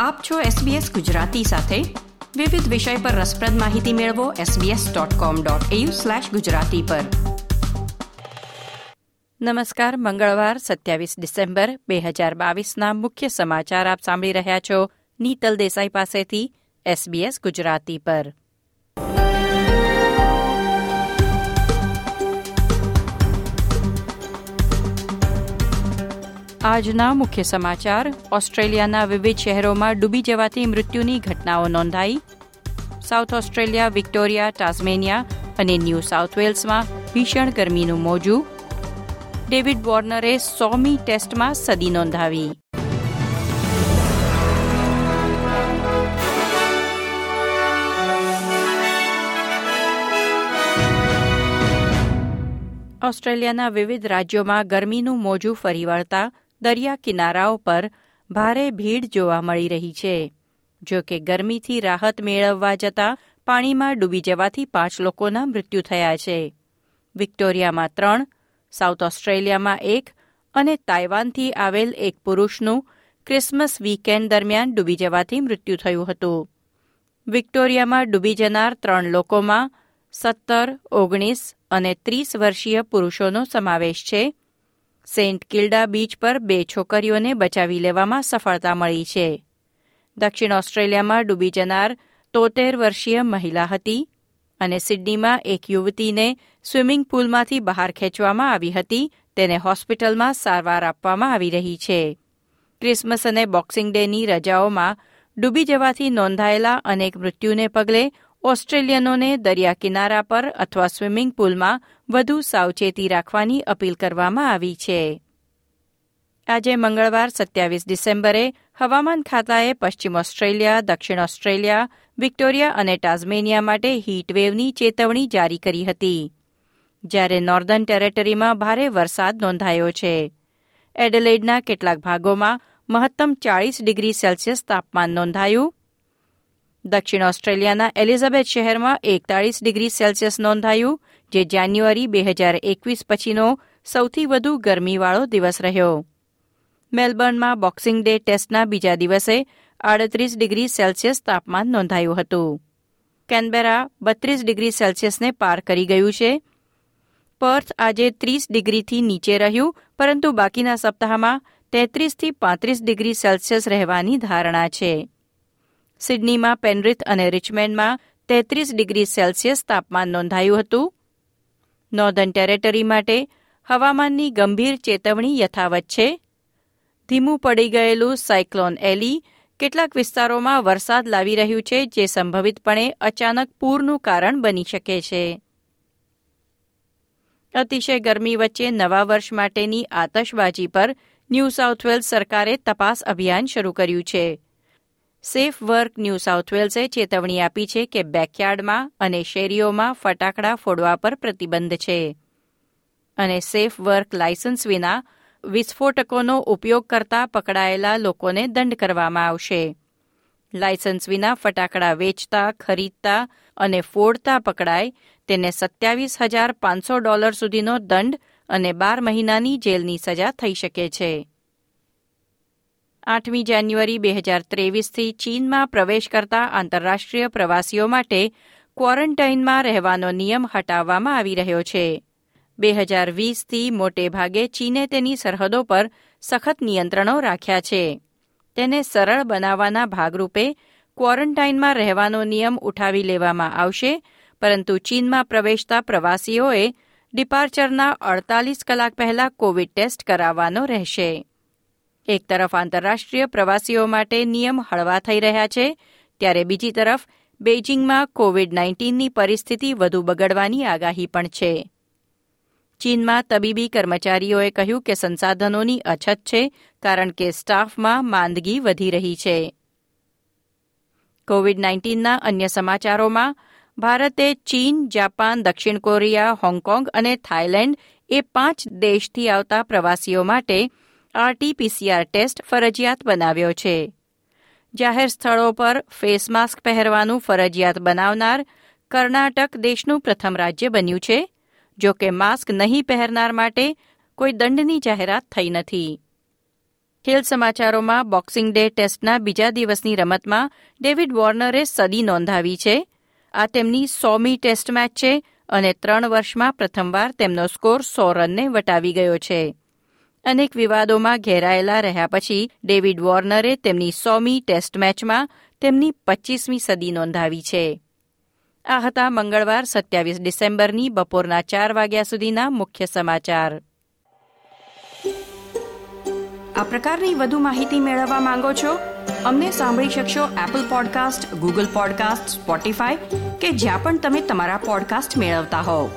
આપ છો SBS ગુજરાતી સાથે. વિવિધ વિષય પર રસપ્રદ માહિતી મેળવો sbs.com.au ગુજરાતી પર. નમસ્કાર, મંગળવાર, સત્યાવીસ ડિસેમ્બર, બે હજાર બાવીસના મુખ્ય સમાચાર આપ સાંભળી રહ્યા છો નીતલ દેસાઈ પાસેથી SBS ગુજરાતી પર. આજના મુખ્ય સમાચાર. ઓસ્ટ્રેલિયાના વિવિધ શહેરોમાં ડૂબી જવાથી મૃત્યુની ઘટનાઓ નોંધાઈ. સાઉથ ઓસ્ટ્રેલિયા, વિક્ટોરિયા ટાઝમેનિયા અને ન્યૂ સાઉથ વેલ્સમાં ભીષણ ગરમીનું મોજું. ડેવિડ વોર્નરે સોમી ટેસ્ટમાં સદી નોંધાવી. ઓસ્ટ્રેલિયાના વિવિધ રાજ્યોમાં ગરમીનું મોજું ફરી વળતા દરિયા કિનારાઓ પર ભારે ભીડ જોવા મળી રહી છે. જો કે ગરમીથી રાહત મેળવવા જતાં પાણીમાં ડૂબી જવાથી પાંચ લોકોના મૃત્યુ થયા છે. વિક્ટોરિયામાં ત્રણ, સાઉથ ઓસ્ટ્રેલિયામાં એક અને તાઇવાનથી આવેલ એક પુરુષનું ક્રિસમસ વીકેન્ડ દરમિયાન ડૂબી જવાથી મૃત્યુ થયું હતું. વિક્ટોરિયામાં ડૂબી જનાર ત્રણ લોકોમાં સત્તર, ઓગણીસ અને ત્રીસ વર્ષીય પુરુષોનો સમાવેશ છે. સેન્ટ કિલ્ડા બીચ પર બે છોકરીઓને બચાવી લેવામાં સફળતા મળી છે. દક્ષિણ ઓસ્ટ્રેલિયામાં ડૂબી જનાર તોતેર વર્ષીય મહિલા હતી અને સિડનીમાં એક યુવતીને સ્વિમિંગ પુલમાંથી બહાર ખેંચવામાં આવી હતી. તેને હોસ્પિટલમાં સારવાર આપવામાં આવી રહી છે. ક્રિસમસ અને બોક્સિંગ ડેની રજાઓમાં ડૂબી જવાથી નોંધાયેલા અનેક મૃત્યુને પગલે ઓસ્ટ્રેલિયનોને દરિયા કિનારા પર અથવા સ્વિમિંગ પુલમાં વધુ સાવચેતી રાખવાની અપીલ કરવામાં આવી છે. આજે મંગળવાર સત્યાવીસ ડિસેમ્બરે હવામાન ખાતાએ પશ્ચિમ ઓસ્ટ્રેલિયા, દક્ષિણ ઓસ્ટ્રેલિયા, વિક્ટોરિયા અને ટાઝમેનિયા માટે હીટવેવની ચેતવણી જારી કરી હતી. જ્યારે નોર્ધન ટેરેટરીમાં ભારે વરસાદ નોંધાયો છે. એડલેડના કેટલાક ભાગોમાં મહત્તમ ચાળીસ ડિગ્રી સેલ્સિયસ તાપમાન નોંધાયું. દક્ષિણ ઓસ્ટ્રેલિયાના એલિઝાબેથ શહેરમાં એકતાળીસ ડિગ્રી સેલ્સિયસ નોંધાયું, જે જાન્યુઆરી બે હજાર એકવીસ પછીનો સૌથી વધુ ગરમીવાળો દિવસ રહ્યો. મેલબર્નમાં બોક્સિંગ ડે ટેસ્ટના બીજા દિવસે આડત્રીસ ડિગ્રી સેલ્સિયસ તાપમાન નોંધાયું હતું. કેનબેરા બત્રીસ ડિગ્રી સેલ્સિયસને પાર કરી ગયું છે. પર્થ આજે ત્રીસ ડિગ્રીથી નીચે રહ્યું, પરંતુ બાકીના સપ્તાહમાં તેત્રીસથી પાંત્રીસ ડિગ્રી સેલ્સિયસ રહેવાની ધારણા છે. સિડનીમાં પેનરિથ અને રિચમેન્ડમાં તેત્રીસ ડિગ્રી સેલ્સિયસ તાપમાન નોંધાયું હતું. નોર્ધન ટેરેટરી માટે હવામાનની ગંભીર ચેતવણી યથાવત છે. ધીમું પડી ગયેલું સાયક્લોન એલી કેટલાક વિસ્તારોમાં વરસાદ લાવી રહ્યું છે, જે સંભવિતપણે અચાનક પૂરનું કારણ બની શકે છે. અતિશય ગરમી વચ્ચે નવા વર્ષ માટેની આતશબાજી પર ન્યૂ સાઉથ વેલ્સ સરકારે તપાસ અભિયાન શરૂ કર્યું છે. સેફ વર્ક ન્યૂ સાઉથ વેલ્સે ચેતવણી આપી છે કે બેકયાર્ડમાં અને શેરીઓમાં ફટાકડા ફોડવા પર પ્રતિબંધ છે. અને સેફ વર્ક લાયસન્સ વિના વિસ્ફોટકોનો ઉપયોગ કરતા પકડાયેલા લોકોને દંડ કરવામાં આવશે. લાયસન્સ વિના ફટાકડા વેચતા, ખરીદતા અને ફોડતા પકડાય તેને સત્યાવીસ હજાર પાંચસો ડોલર સુધીનો દંડ અને બાર મહિનાની જેલની સજા થઈ શકે છે. આઠમી જાન્યુઆરી બે હજાર ત્રેવીસથી ચીનમાં પ્રવેશ કરતા આંતરરાષ્ટ્રીય પ્રવાસીઓ માટે ક્વોરન્ટાઇનમાં રહેવાનો નિયમ હટાવવામાં આવી રહ્યો છે. બે હજાર વીસથી મોટેભાગે ચીને તેની સરહદો પર સખત નિયંત્રણો રાખ્યા છે. તેને સરળ બનાવવાના ભાગરૂપે ક્વોરન્ટાઇનમાં રહેવાનો નિયમ ઉઠાવી લેવામાં આવશે, પરંતુ ચીનમાં પ્રવેશતા પ્રવાસીઓએ ડિપાર્ચરના અડતાલીસ કલાક પહેલા કોવિડ ટેસ્ટ કરાવવાનો રહેશે. એક તરફ આંતરરાષ્ટ્રીય પ્રવાસીઓ માટે નિયમ હળવા થઈ રહ્યા છે, ત્યારે બીજી તરફ બેઇજિંગમાં કોવિડ નાઇન્ટીનની પરિસ્થિતિ વધુ બગડવાની આગાહી પણ છે. ચીનમાં તબીબી કર્મચારીઓએ કહ્યું કે સંસાધનોની અછત છે, કારણ કે સ્ટાફમાં માંદગી વધી રહી છે. કોવિડ નાઇન્ટીનના અન્ય સમાચારોમાં, ભારતે ચીન, જાપાન, દક્ષિણ કોરિયા, હોંગકોંગ અને થાઇલેન્ડ એ પાંચ દેશથી આવતા પ્રવાસીઓ માટે આરટીપીસીઆર ટેસ્ટ ફરજિયાત બનાવ્યો છે. જાહેર સ્થળો પર ફેસ માસ્ક પહેરવાનું ફરજિયાત બનાવનાર કર્ણાટક દેશનું પ્રથમ રાજ્ય બન્યું છે. જો કે માસ્ક નહીં પહેરનાર માટે કોઈ દંડની જાહેરાત થઈ નથી. ખેલ સમાચારોમાં બોક્સિંગ ડે ટેસ્ટના બીજા દિવસની રમતમાં ડેવિડ વોર્નરે સદી નોંધાવી છે. આ તેમની સોમી ટેસ્ટ મેચ છે અને ત્રણ વર્ષમાં પ્રથમવાર તેમનો સ્કોર સો રનને વટાવી ગયો છે. અનેક વિવાદોમાં ઘેરાયેલા રહ્યા પછી ડેવિડ વોર્નરે તેમની સોમી ટેસ્ટ મેચમાં તેમની પચ્ચીસમી સદી નોંધાવી છે. આ હતા મંગળવાર સત્યાવીસ ડિસેમ્બરની બપોરના ચાર વાગ્યા સુધીના મુખ્ય સમાચાર. આ પ્રકારની વધુ માહિતી મેળવવા માંગો છો? અમને સાંભળી શકશો Apple podcast Google podcast Spotify કે જ્યાં પણ તમે તમારા પોડકાસ્ટ મેળવતા હોવ.